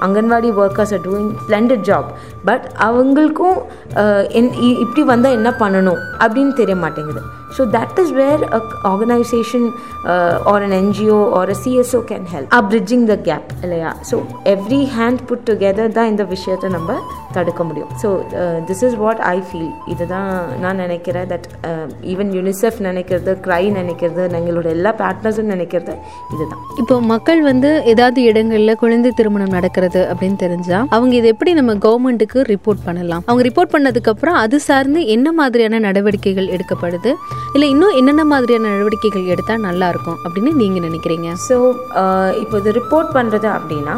anganwadi workers are doing splendid job but அவங்களுக்கும் என் இ- இப்படி வந்தால் என்ன பண்ணணும்? அப்படின்னு தெரிய மாட்டேங்குது. So that is where a organisation or an NGO or a CSO can help a bridging the gap இல்லையா so every hand put together தான் இந்த விஷயத்தை நம்ம தடுக்க முடியும். So this is what I feel இதுதான் நான் நினைக்கிறேன் தட் ஈவன் யூனிசெஃப் நினைக்கிறது க்ரை நினைக்கிறது எங்களோட எல்லா பார்ட்னர்ஸும் நினைக்கிறது இதுதான். இப்போ மக்கள் வந்து ஏதாவது இடங்களில் குழந்தை திருமணம் நடக்கிறது அப்படின்னு தெரிஞ்சா அவங்க இதை எப்படி நம்ம கவர்மெண்ட்டுக்கு ரிப்போர்ட் பண்ணலாம்? அவங்க ரிப்போர்ட் பண்ணதுக்கப்புறம் அது சார்ந்து என்ன மாதிரியான நடவடிக்கைகள் எடுக்கப்படுது? இல்லை இன்னும் என்னென்ன மாதிரியான நடவடிக்கைகள் எடுத்தால் நல்லாயிருக்கும் அப்படின்னு நீங்கள் நினைக்கிறீங்க? ஸோ uh, இப்போ இது ரிப்போர்ட் பண்ணுறது அப்படின்னா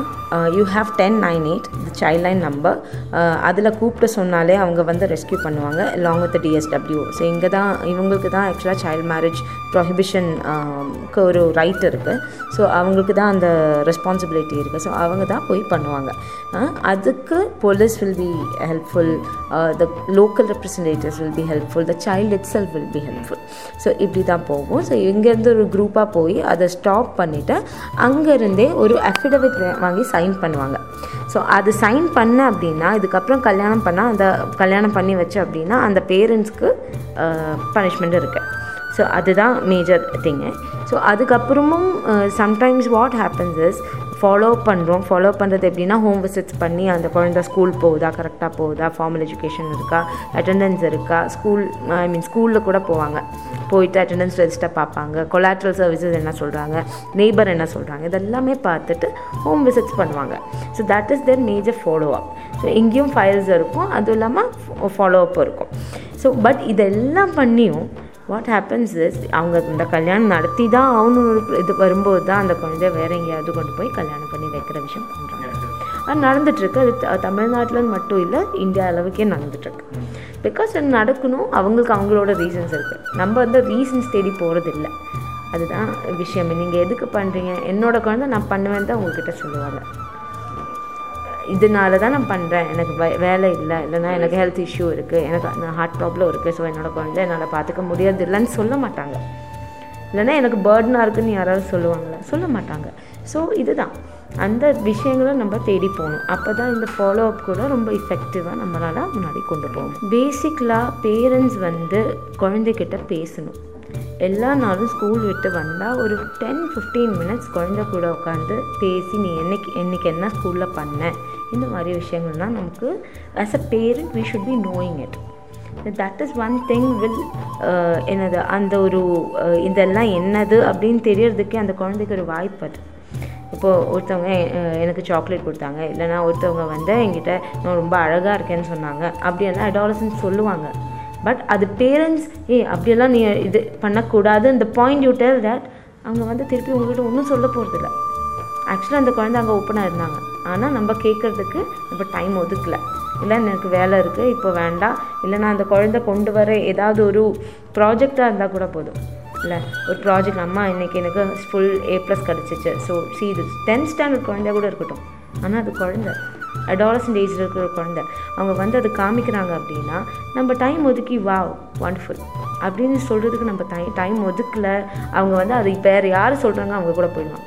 you have ten nine eight child line number அதில் கூப்பிட்டு சொன்னாலே அவங்க வந்து ரெஸ்க்யூ பண்ணுவாங்க லாங் வித் டிஎஸ்டபிள்யூ ஸோ இங்கே தான் இவங்களுக்கு தான் ஆக்சுவலாக சைல்ட் மேரேஜ் ப்ரொஹிபிஷனுக்கு ஒரு ரைட் இருக்குது ஸோ அவங்களுக்கு தான் அந்த ரெஸ்பான்சிபிலிட்டி இருக்குது ஸோ அவங்க தான் போய் பண்ணுவாங்க. அதுக்கு police will be helpful the local representatives will be helpful the child itself will be helpful so இப்படி தான் போகும். ஸோ இங்கேருந்து ஒரு குரூப்பாக போய் அதை ஸ்டாப் பண்ணிவிட்டு அங்கேருந்தே ஒரு அஃபிடவிட் வாங்கி சைன் பண்ணுவாங்க. ஸோ அது சைன் பண்ண அப்படின்னா இதுக்கப்புறம் கல்யாணம் பண்ணால் அந்த கல்யாணம் பண்ணி வச்சு அப்படின்னா அந்த பேரண்ட்ஸ்க்கு பனிஷ்மெண்ட் இருக்குது ஸோ அதுதான் மேஜர் திங்கு ஸோ அதுக்கப்புறமும் sometimes what happens is follow பண்ணுறோம் ஃபாலோ பண்ணுறது எப்படின்னா ஹோம் விசிட்ஸ் பண்ணி அந்த குழந்தை ஸ்கூல் போகுதா கரெக்டாக போகுதா ஃபார்மல் எஜுகேஷன் இருக்கா அட்டெண்டன்ஸ் இருக்கா ஸ்கூல் ஐ மீன் ஸ்கூலில் கூட போவாங்க. போயிட்டு அட்டெண்டன்ஸ் ரெஜிஸ்டர் பார்ப்பாங்க. கொலாட்ரல் சர்வீசஸ் என்ன சொல்கிறாங்க நெய்பர் என்ன சொல்கிறாங்க இதெல்லாமே பார்த்துட்டு ஹோம் விசிட்ஸ் பண்ணுவாங்க. So that is their major follow up so இங்கேயும் ஃபைல்ஸ் இருக்கும் அதுவும் இல்லாமல் ஃபாலோ அப் இருக்கும். ஸோ பட் இதெல்லாம் பண்ணியும் வாட் ஹேப்பன்ஸ் இஸ் அவங்க இந்த கல்யாணம் நடத்தி தான் ஒரு இது வரும்போது தான் அந்த குழந்தைய வேற எங்கேயாவது கொண்டு போய் கல்யாணம் பண்ணி வைக்கிற விஷயம் பண்ணுறாங்க அது நடந்துட்டுருக்கு. அது தமிழ்நாட்டில் மட்டும் இல்லை இந்தியா அளவுக்கே நடந்துட்டுருக்கு. பிகாஸ் அது நடக்கணும் அவங்களுக்கு அவங்களோட ரீசன்ஸ் இருக்குது நம்ம வந்து ரீசன்ஸ் தேடி போகிறது இல்லை அதுதான் விஷயம். நீங்கள் எதுக்கு பண்ணுறீங்க என்னோட குழந்தை நான் பண்ணுவேன் தான் உங்ககிட்ட சொல்லுவாங்க. இதனால தான் நான் பண்ணுறேன் எனக்கு வே- வேலை இல்லை. இல்லைன்னா எனக்கு ஹெல்த் இஷ்யூ இருக்குது எனக்கு நான் ஹார்ட் ப்ராப்ளம் இருக்குது ஸோ என்னோடய குழந்தை என்னால் பார்த்துக்க முடியாது இல்லைன்னு சொல்ல மாட்டாங்க. இல்லைன்னா எனக்கு பேர்டனாக இருக்குன்னு யாராவது சொல்லுவாங்களே? சொல்ல மாட்டாங்க. ஸோ இதுதான். அந்த விஷயங்களை நம்ம தேடி போகணும். அப்போ தான் இந்த ஃபாலோ அப் கூட ரொம்ப இஃபெக்டிவாக நம்மளால் முன்னாடி கொண்டு போகணும் பேசிக்கலாக பேரண்ட்ஸ் வந்து குழந்தைகிட்ட பேசணும். எல்லா நாளும் ஸ்கூல் விட்டு வந்தால் ஒரு டென் ஃபிஃப்டீன் மினிட்ஸ் குழந்தை கூட உட்காந்து பேசி நீ என்னைக்கு என்னைக்கு என்ன ஸ்கூலில் பண்ண? இந்த மாதிரி விஷயங்கள்லாம் நமக்கு as a parent we should be knowing it that is one thing will என்னது அந்த ஒரு uh, இதெல்லாம் என்னது அப்படின்னு தெரியறதுக்கே அந்த குழந்தைக்கு ஒரு வாய்ப்பு அது. இப்போது ஒருத்தவங்க எனக்கு சாக்லேட் கொடுத்தாங்க இல்லைன்னா ஒருத்தவங்க வந்து என்கிட்ட நான் ரொம்ப அழகாக இருக்கேன்னு சொன்னாங்க அப்படியெல்லாம் அடாலசன்ஸ் சொல்லுவாங்க. பட் அது பேரண்ட்ஸ் ஏ அப்படியெல்லாம் நீ இது பண்ணக்கூடாது இந்த பாயிண்ட் யூ டெல் தட் அவங்க வந்து திருப்பி உங்கள்கிட்ட ஒன்றும் சொல்ல போகிறதில்ல ஆக்சுவலாக அந்த குழந்தை அங்கே ஓப்பனாக இருந்தாங்க. ஆனால் நம்ம கேட்குறதுக்கு நம்ம டைம் ஒதுக்கல. இல்லை எனக்கு வேலை இருக்குது இப்போ வேண்டாம். இல்லைன்னா அந்த குழந்தை கொண்டு வர ஏதாவது ஒரு ப்ராஜெக்டாக இருந்தால் கூட போதும். இல்லை ஒரு ப்ராஜெக்ட் அம்மா இன்றைக்கி எனக்கு ஃபுல் ஏ ப்ளஸ் கிடச்சிச்சு. ஸோ சி இது டென்த் ஸ்டாண்டர்ட் குழந்தைய கூட இருக்கட்டும். ஆனால் அது குழந்தை. அடாலசன்ட் ஏஜில் இருக்கிற குழந்தை. அவங்க வந்து அது காமிக்கிறாங்க அப்படின்னா நம்ம டைம் ஒதுக்கி வா ஒண்டர்ஃபுல் அப்படின்னு சொல்கிறதுக்கு நம்ம டை டைம் ஒதுக்கல. அவங்க வந்து அது வேறு யார் சொல்கிறாங்க அவங்க கூட போயிடலாம்.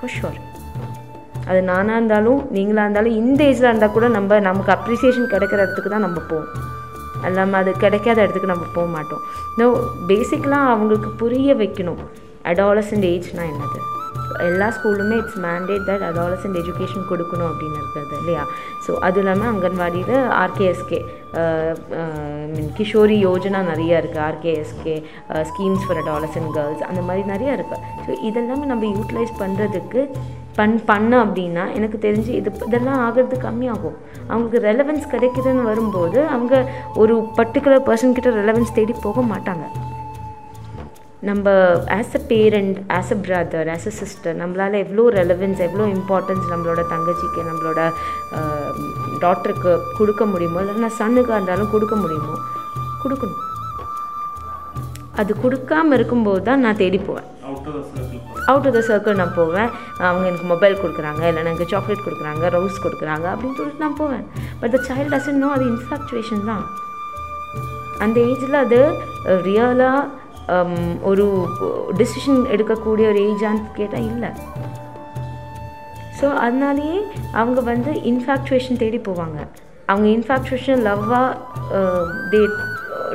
For ஷுர் அது நானாக இருந்தாலும் நீங்களாக இருந்தாலும் இந்த ஏஜில் இருந்தால் கூட நம்ம நமக்கு அப்ரிசியேஷன் கிடைக்கிற இடத்துக்கு தான் நம்ம போவோம். இல்லாமல் அது கிடைக்காத இடத்துக்கு நம்ம போக மாட்டோம். இந்த பேசிக்கலாக அவங்களுக்கு புரிய வைக்கணும். அடாலசன்ட் ஏஜ்னா என்னது? எல்லா ஸ்கூலுமே it's mandate that adolescent education கொடுக்கணும் அப்படின்னு இருக்கிறது இல்லையா? ஸோ அதுவும் இல்லாமல் அங்கன்வாடியில் ஆர்கேஎஸ்கே மீன் கிஷோரி யோஜனா நிறைய இருக்குது RKSK schemes for adolescent girls அந்த மாதிரி நிறையா இருக்குது ஸோ இதெல்லாமே நம்ம யூட்டிலைஸ் பண்ணுறதுக்கு பண் பண்ண அப்படின்னா எனக்கு தெரிஞ்சு இது இதெல்லாம் ஆகிறது கம்மியாகும். அவங்களுக்கு ரெலவென்ஸ் கிடைக்குதுன்னு வரும்போது அவங்க ஒரு பர்டிகுலர் பர்சன்கிட்ட ரெலவென்ஸ் தேடி போக மாட்டாங்க. நம்ம as a parent as a brother as a sister நம்மளால் எவ்வளோ ரெலவென்ஸ் எவ்வளோ இம்பார்ட்டன்ஸ் நம்மளோட தங்கச்சிக்கு நம்மளோட டாட்டருக்கு கொடுக்க முடியுமோ இல்லைன்னா சன்னுக்காக இருந்தாலும் கொடுக்க முடியுமோ கொடுக்கணும். அது கொடுக்காம இருக்கும்போது தான் நான் தேடி போவேன். அவுட் ஆஃப் த சர்க்கிள் நான் போவேன். அவங்க எனக்கு மொபைல் கொடுக்குறாங்க இல்லை எனக்கு சாக்லேட் கொடுக்குறாங்க ரோஸ் கொடுக்குறாங்க அப்படின்னு சொல்லிட்டு நான் போவேன். But the child doesn't know அது இன்ஃபாக்சுவேஷன் தான். அந்த ஏஜில் அது ரியலாக ஒரு டிசிஷன் எடுக்கக்கூடிய ஒரு ஏஜான்னு கேட்டால் இல்லை ஸோ அதனாலேயே அவங்க வந்து இன்ஃபாக்சுவேஷன் தேடி போவாங்க அவங்க infatuation லவ்வாக they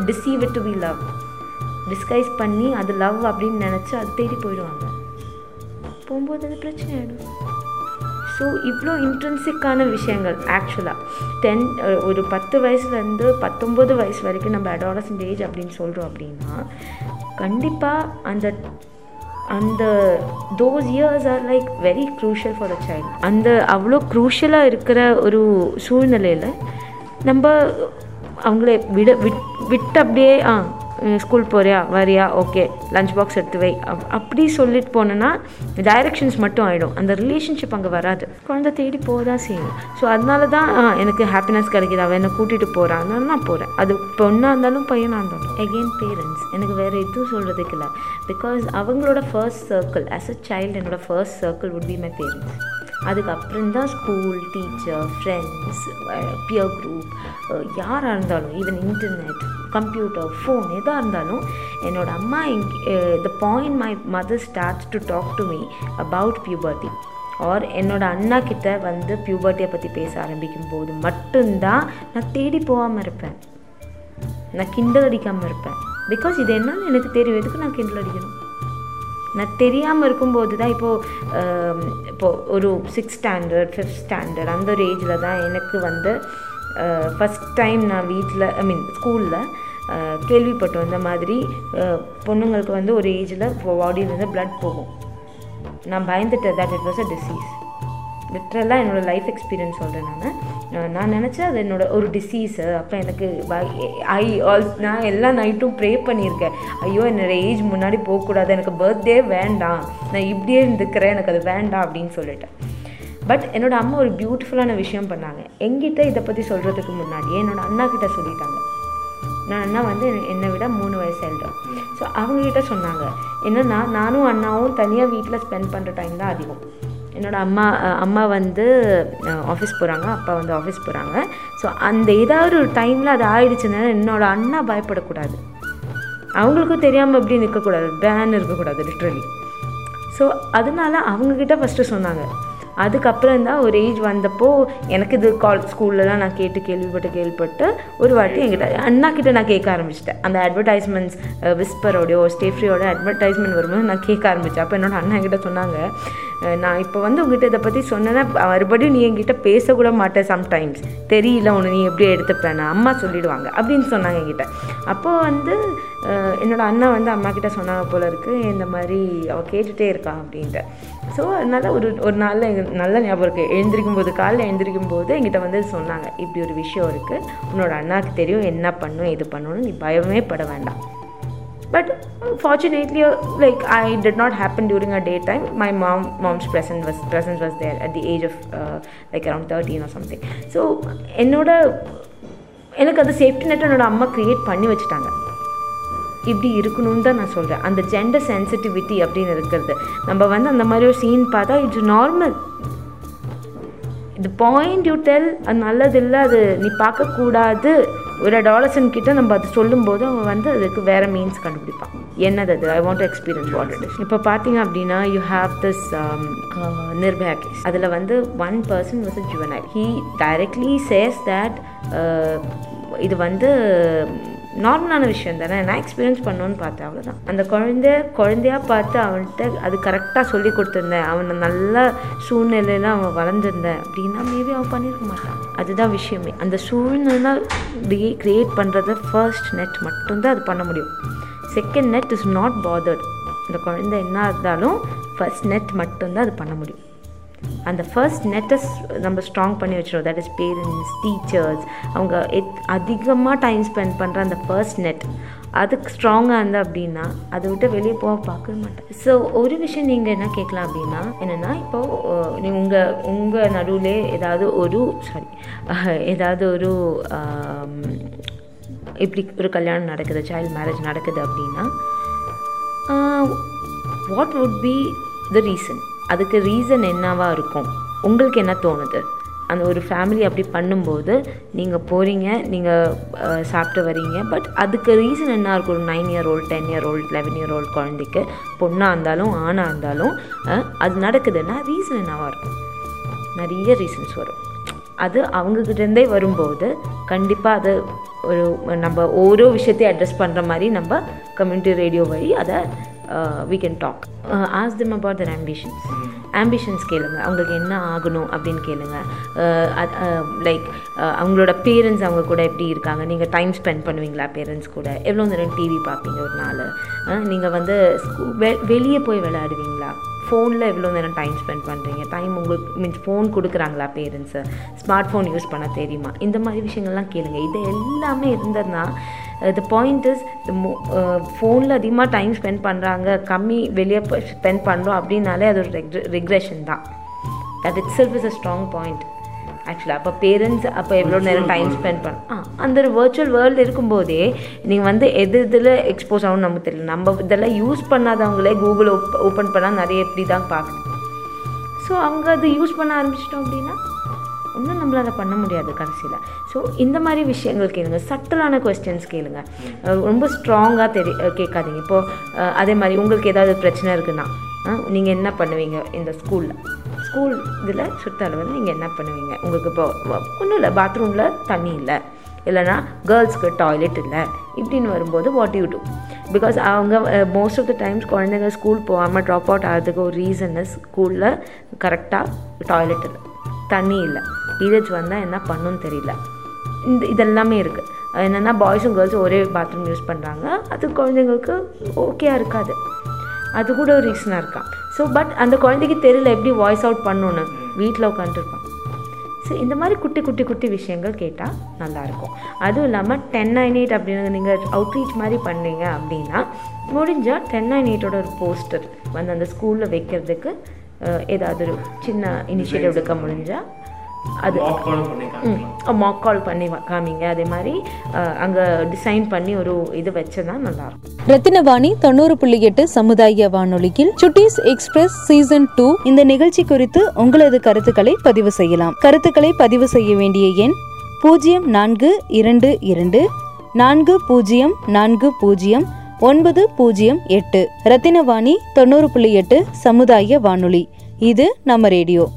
deceive to be love disguise பண்ணி அது லவ் அப்படின்னு நினச்சி அது தேடி போயிடுவாங்க போகும்போது அது பிரச்சனை ஆகிடும் ஸோ இவ்வளோ இன்ட்ரென்சிக்கான விஷயங்கள் ஆக்சுவலாக டென் ஒரு பத்து வயசுலேருந்து பத்தொம்பது வயசு வரைக்கும் நம்ம அடாலசன்ட் ஏஜ் அப்படின்னு சொல்கிறோம் அப்படின்னா கண்டிப்பாக அந்த அந்த those years are like very crucial for a child அந்த அவ்வளோ க்ரூஷியலாக இருக்கிற ஒரு சூழ்நிலையில் நம்ம அவங்கள விட விட் விட்டு அப்படியே ஆ ஸ்கூல் போறியா? வரியா? ஓகே லஞ்ச் பாக்ஸ் எடுத்து வை. அப் அப்படி சொல்லிட்டு போனேன்னா டைரக்ஷன்ஸ் மட்டும் ஆகிடும் அந்த ரிலேஷன்ஷிப் அங்கே வராது. குழந்தை தேடி போக தான் செய்யும். ஸோ அதனால தான் எனக்கு ஹாப்பினஸ் கிடைக்கிது. அவன் என்னை கூட்டிகிட்டு போகிறான் அதனால நான் போகிறேன் அது பொண்ணாக இருந்தாலும் பையனாக இருந்தாலும். எகெயின் பேரண்ட்ஸ் எனக்கு வேறு எதுவும் சொல்கிறதுக்கு இல்லை. பிகாஸ் அவங்களோட first circle as a child என்னோட first circle would be my parents அதுக்கப்புறம் தான் school teacher friends peer group யாராக இருந்தாலும் ஈவன் இன்டர்நெட் கம்ப்யூட்டர் ஃபோன் எதாக இருந்தாலும் என்னோடய அம்மா the point my mother starts to talk to me about puberty or என்னோட அண்ணா கிட்ட வந்து பியூபர்ட்டியை பற்றி பேச ஆரம்பிக்கும் போது மட்டும்தான் நான் தேடி போகாமல் இருப்பேன். நான் கிண்டல் அடிக்காமல் இருப்பேன். பிகாஸ் இது என்னன்னு எனக்கு தெரியும். எதுக்கு நான் கிண்டல் அடிக்கணும்? நான் தெரியாமல் இருக்கும்போது தான் இப்போது இப்போது ஒரு சிக்ஸ் ஸ்டாண்டர்ட் ஃபிஃப்த் ஸ்டாண்டர்ட் அந்த ஒரு ஏஜில் தான் எனக்கு வந்து ஃபஸ்ட் டைம் நான் வீட்டில் ஐ மீன் ஸ்கூலில் கேள்விப்பட்டோம் இந்த மாதிரி பொண்ணுங்களுக்கு வந்து ஒரு ஏஜில் பாடியிலேருந்து ப்ளட் போகும். நான் பயந்துட்டேன். That it was a disease லிட்ரலாக என்னோடய லைஃப் எக்ஸ்பீரியன்ஸ் சொல்கிறேன் நான். நான் நினச்சேன் அது என்னோடய ஒரு டிசீஸு அப்போ எனக்கு ஐ ஆல் நான் எல்லா நைட்டும் ப்ரே பண்ணியிருக்கேன். ஐயோ என்னோடய ஏஜ் முன்னாடி போகக்கூடாது. எனக்கு பர்த்டே வேண்டாம். நான் இப்படியே இருந்துக்கிறேன். எனக்கு அது வேண்டாம் அப்படின்னு சொல்லிட்டேன். பட் என்னோடய அம்மா ஒரு பியூட்டிஃபுல்லான விஷயம் பண்ணாங்க. எங்கிட்ட இதை பற்றி சொல்கிறதுக்கு முன்னாடியே என்னோடய அண்ணா கிட்ட சொல்லிட்டாங்க. நான் அண்ணா வந்து என்னை- விட மூணு வயசு எல்டர் ஸோ அவங்கக்கிட்ட சொன்னாங்க. என்னென்னா நானும் அண்ணாவும் தனியாக வீட்டில் ஸ்பெண்ட் பண்ணுற டைம் தான் அதிகம். என்னோடய அம்மா அம்மா வந்து ஆஃபீஸ் போகிறாங்க அப்பா வந்து ஆஃபீஸ் போகிறாங்க ஸோ அந்த ஏதாவது ஒரு டைமில் அது ஆயிடுச்சுன்னா என்னோட அண்ணா பயப்படக்கூடாது. அவங்களுக்கும் தெரியாமல் எப்படி நிற்கக்கூடாது பேன் இருக்கக்கூடாது லிட்ரலி ஸோ அதனால அவங்கக்கிட்ட ஃபஸ்ட்டு சொன்னாங்க. அதுக்கப்புறம் தான் ஒரு ஏஜ் வந்தப்போ எனக்கு இது கால் ஸ்கூல்லலாம் நான் கேட்டு கேள்விப்பட்டு கேள்விப்பட்டு ஒரு வாட்டி என்கிட்ட அண்ணா கிட்ட நான் கேட்க ஆரம்பிச்சிட்டேன். அந்த அட்வர்டைஸ்மெண்ட்ஸ் விஸ்பரோடையோ ஸ்டேஃப்ரியோட அட்வர்டைஸ்மெண்ட் வரும்போது நான் கேட்க ஆரம்பித்தேன் அப்போ என்னோட அண்ணா என்கிட்ட சொன்னாங்க நான் இப்போ வந்து உங்ககிட்ட இதை பற்றி சொன்னேன்னா மறுபடியும் நீ என்கிட்ட பேசக்கூட மாட்டேன் சம்டைம்ஸ் தெரியல உன்னை நீ எப்படி எடுத்துப்பேன் அம்மா சொல்லிடுவாங்க அப்படின்னு சொன்னாங்க என்கிட்ட. அப்போ வந்து அஹ், என்னோட அண்ணா வந்து அம்மா கிட்ட சொன்னாங்க போல இருக்கு இந்த மாதிரி அவள் கேட்டுகிட்டே இருக்கா அப்படின்ட்டு. ஸோ அதனால் ஒரு ஒரு நாளில் எங்கள் நல்ல ஞாபகம் இருக்குது எழுந்திரிக்கும் போது காலைல எழுந்திரிக்கும் போது என்கிட்ட வந்து சொன்னாங்க. இப்படி ஒரு விஷயம் இருக்குது உன்னோட அண்ணாக்கு தெரியும். என்ன பண்ணும் இது பண்ணணும்னு நீ பயமே பட வேண்டாம். But fortunately like I did not happen during a day time my mom mom's present was presence was there at the age of like around around 13 or something. So என்னோட எனக்கு அந்த சேஃப்டி நெட் என்னோடய அம்மா க்ரியேட் பண்ணி வச்சுட்டாங்க. இப்படி இருக்கணும்னு தான் நான் சொல்கிறேன் அந்த ஜெண்டர் சென்சிட்டிவிட்டி அப்படின்னு இருக்கிறது. நம்ம வந்து அந்த மாதிரி ஒரு சீன் பார்த்தா இட்ஸ் நார்மல் இது பாயிண்ட் யூ டெல் அது நல்லதில்லை அது நீ பார்க்கக்கூடாது. ஒரு அடாலசன் கிட்ட நம்ம அது சொல்லும்போது அவன் வந்து அதுக்கு வேறு மீன்ஸ் கண்டுபிடிப்பான். என்னது அது? I want to experience what it is இப்போ பார்த்தீங்க அப்படின்னா you have this Nirbhaya case அதில் வந்து one person was a juvenile he directly says that இது வந்து நார்மலான விஷயம் தானே? நான் எக்ஸ்பீரியன்ஸ் பண்ணணும்னு பார்த்தேன் அவ்வளோதான் அந்த குழந்தை குழந்தையா பார்த்து அவன்கிட்ட அது கரெக்டாக சொல்லி கொடுத்துருந்தேன். அவனை நல்ல சூழ்நிலையில் அவன் வளர்ந்துருந்தேன் அப்படின்னா மேபி அவன் பண்ணியிருக்க மாட்டான். அதுதான் விஷயமே. அந்த சூழ்நிலை கிரியேட் பண்ணுறது ஃபர்ஸ்ட் நெட் மட்டும்தான் அது பண்ண முடியும். Second net is not bothered இந்த குழந்தை என்ன இருந்தாலும் ஃபர்ஸ்ட் நெட் மட்டும்தான் அது பண்ண முடியும். அந்த ஃபர்ஸ்ட் நெட்டை நம்ம ஸ்ட்ராங் பண்ணி வச்சிடும் தட் இஸ் பேரண்ட்ஸ் டீச்சர்ஸ் அவங்க எத் அதிகமாக டைம் ஸ்பெண்ட் பண்ணுற அந்த ஃபர்ஸ்ட் நெட் அதுக்கு ஸ்ட்ராங்காக இருந்தா அப்படின்னா அதை விட்டு வெளியே போக பார்க்கவே மாட்டேன். ஸோ ஒரு விஷயம் நீங்கள் என்ன கேட்கலாம் அப்படின்னா என்னென்னா இப்போது நீ உங்கள் உங்கள் நடுவில் ஏதாவது ஒரு சாரி ஏதாவது ஒரு இப்படி ஒரு கல்யாணம் நடக்குது சைல்ட் மேரேஜ் நடக்குது அப்படின்னா what would be the reason அதுக்கு ரீசன் என்னவாக இருக்கும்? உங்களுக்கு என்ன தோணுது? அந்த ஒரு ஃபேமிலி அப்படி பண்ணும்போது நீங்கள் போகிறீங்க நீங்கள் சாப்பிட்டு வரீங்க பட் அதுக்கு ரீசன் என்ன இருக்கும்? ஒரு nine year old ten year old eleven year old குழந்தைக்கு பொண்ணாக இருந்தாலும் ஆணாக இருந்தாலும் அது நடக்குதுன்னா ரீசன் என்னவாக இருக்கும்? நிறைய ரீசன்ஸ் வரும். அது அவங்கக்கிட்டேருந்தே வரும்போது கண்டிப்பாக அது ஒரு நம்ம ஓரோ விஷயத்தையும் அட்ரஸ் பண்ணுற மாதிரி நம்ம கம்யூனிட்டி ரேடியோ வழி அதை we can talk as them about their ambitions ambitions கேளுங்க. அவங்களுக்கு என்ன ஆகணும் அப்படின்னு கேளுங்க. Uh, லைக் uh, uh, அவங்களோட பேரண்ட்ஸ் அவங்க கூட எப்படி இருக்காங்க? நீங்கள் டைம் ஸ்பெண்ட் பண்ணுவீங்களா பேரண்ட்ஸ் கூட? எவ்வளோ நேரம் டிவி பார்ப்பீங்க ஒரு நாள்? நீங்கள் வந்து ஸ்கூ வெ வெளியே போய் விளையாடுவீங்களா? ஃபோனில் எவ்வளோ நேரம் டைம் ஸ்பெண்ட் பண்ணுறீங்க டைம் உங்களுக்கு மீன்ஸ் ஃபோன் கொடுக்குறாங்களா பேரண்ட்ஸு ஸ்மார்ட் ஃபோன் யூஸ் பண்ண தெரியுமா? இந்த மாதிரி விஷயங்கள்லாம் கேளுங்க. இது எல்லாமே இருந்ததுன்னா த பாயிண்ட் இஸ் ஃபோனில் அதிகமாக டைம் ஸ்பெண்ட் பண்ணுறாங்க கம்மி வெளியே ஸ்பெண்ட் பண்ணுறோம் அப்படின்னாலே அது ஒரு ரிக்ரெஷன் தான். That itself is a strong point ஆக்சுவலாக அப்போ பேரண்ட்ஸ் அப்போ எவ்வளோ நேரம் டைம் ஸ்பெண்ட் பண்ண ஆ அந்த ஒரு வர்ச்சுவல் வேர்ல்டு இருக்கும்போதே நீங்கள் வந்து எது இதில் எக்ஸ்போஸ் ஆகணும்னு நமக்கு தெரியல. நம்ம இதெல்லாம் யூஸ் பண்ணாதவங்களே கூகுள் ஓப்பன் பண்ணால் நிறைய எப்படி தான் பார்க்குது ஸோ அவங்க அது யூஸ் பண்ண ஆரம்பிச்சிட்டோம் அப்படின்னா ஒன்றும் நம்மளால் பண்ண முடியாது கடைசியில். ஸோ இந்த மாதிரி விஷயங்கள் கேளுங்க. சட்டலான கொஸ்டின்ஸ் கேளுங்க. ரொம்ப ஸ்ட்ராங்காக தெரி கேட்காதீங்க. இப்போது அதே மாதிரி உங்களுக்கு ஏதாவது பிரச்சனை இருக்குன்னா நீங்கள் என்ன பண்ணுவீங்க இந்த ஸ்கூலில் ஸ்கூல் இதில் சுற்றளவில் நீங்கள் என்ன பண்ணுவீங்க? உங்களுக்கு இப்போ ஒன்றும் இல்லை. பாத்ரூமில் தண்ணி இல்லை. இல்லைனா கேர்ள்ஸ்க்கு டாய்லெட் இல்லை. இப்படின்னு வரும்போது வாட் யூ டூ பிகாஸ் அவங்க மோஸ்ட் ஆஃப் த டைம்ஸ் குழந்தைங்க ஸ்கூல் போகாமல் ட்ராப் அவுட் ஆகிறதுக்கு ஒரு ரீசன் ஸ்கூலில் கரெக்டாக டாய்லெட் இல்லை. தண்ணி இல்லை. பீரியட்ஸ் வந்தால் என்ன பண்ணுன்னு தெரியல. இந்த இதெல்லாமே இருக்குது என்னென்னா பாய்ஸும் கேர்ள்ஸும் ஒரே பாத்ரூம் யூஸ் பண்ணுறாங்க அது குழந்தைங்களுக்கு ஓகேயா இருக்காது. அது கூட ஒரு ரீசனாக இருக்கான் ஸோ பட் அந்த குழந்தைக்கு தெரியல எப்படி வாய்ஸ் அவுட் பண்ணணுன்னு வீட்டில் உட்காந்துருப்பான் ஸோ இந்த மாதிரி குட்டி குட்டி குட்டி விஷயங்கள் கேட்டால் நல்லாயிருக்கும் அதுவும் இல்லாமல் டென் நைன் எயிட் அப்படின்னு நீங்கள் அவுட்ரீச் மாதிரி பண்ணீங்க அப்படின்னா முடிஞ்சால் டென் நைன் எயிட்டோட ஒரு போஸ்டர் வந்து அந்த ஸ்கூலில் வைக்கிறதுக்கு ஏதாவது ஒரு சின்ன இனிஷியேட்டிவ் எடுக்க முடிஞ்சால் அது மாக் கால் பண்ணி வா- காமிங்க. அதே மாதிரி அங்கே டிசைன் பண்ணி ஒரு இது வச்சா நல்லாயிருக்கும் ரத்தினவாணி தொண்ணூறு புள்ளி எட்டு சமுதாய வானொலியில் சுட்டீஸ் எக்ஸ்பிரஸ் சீசன் டூ இந்த நிகழ்ச்சி குறித்து உங்களது கருத்துக்களை பதிவு செய்யலாம். கருத்துக்களை பதிவு செய்ய வேண்டிய எண் பூஜ்ஜியம் நான்கு இரண்டு இரண்டு நான்கு பூஜ்ஜியம் நான்கு பூஜ்ஜியம் ஒன்பது பூஜ்ஜியம் எட்டு. ரத்தினவாணி தொண்ணூறு புள்ளி எட்டு சமுதாய வானொலி. இது நம்ம ரேடியோ.